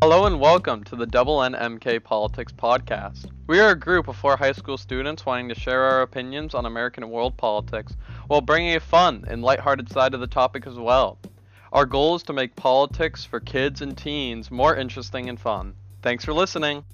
Hello and welcome to the Double N MK Politics Podcast. We are a group of four high school students wanting to share our opinions on American and world politics while bringing a fun and lighthearted side to the topic as well. Our goal is to make politics for kids and teens more interesting and fun. Thanks for listening.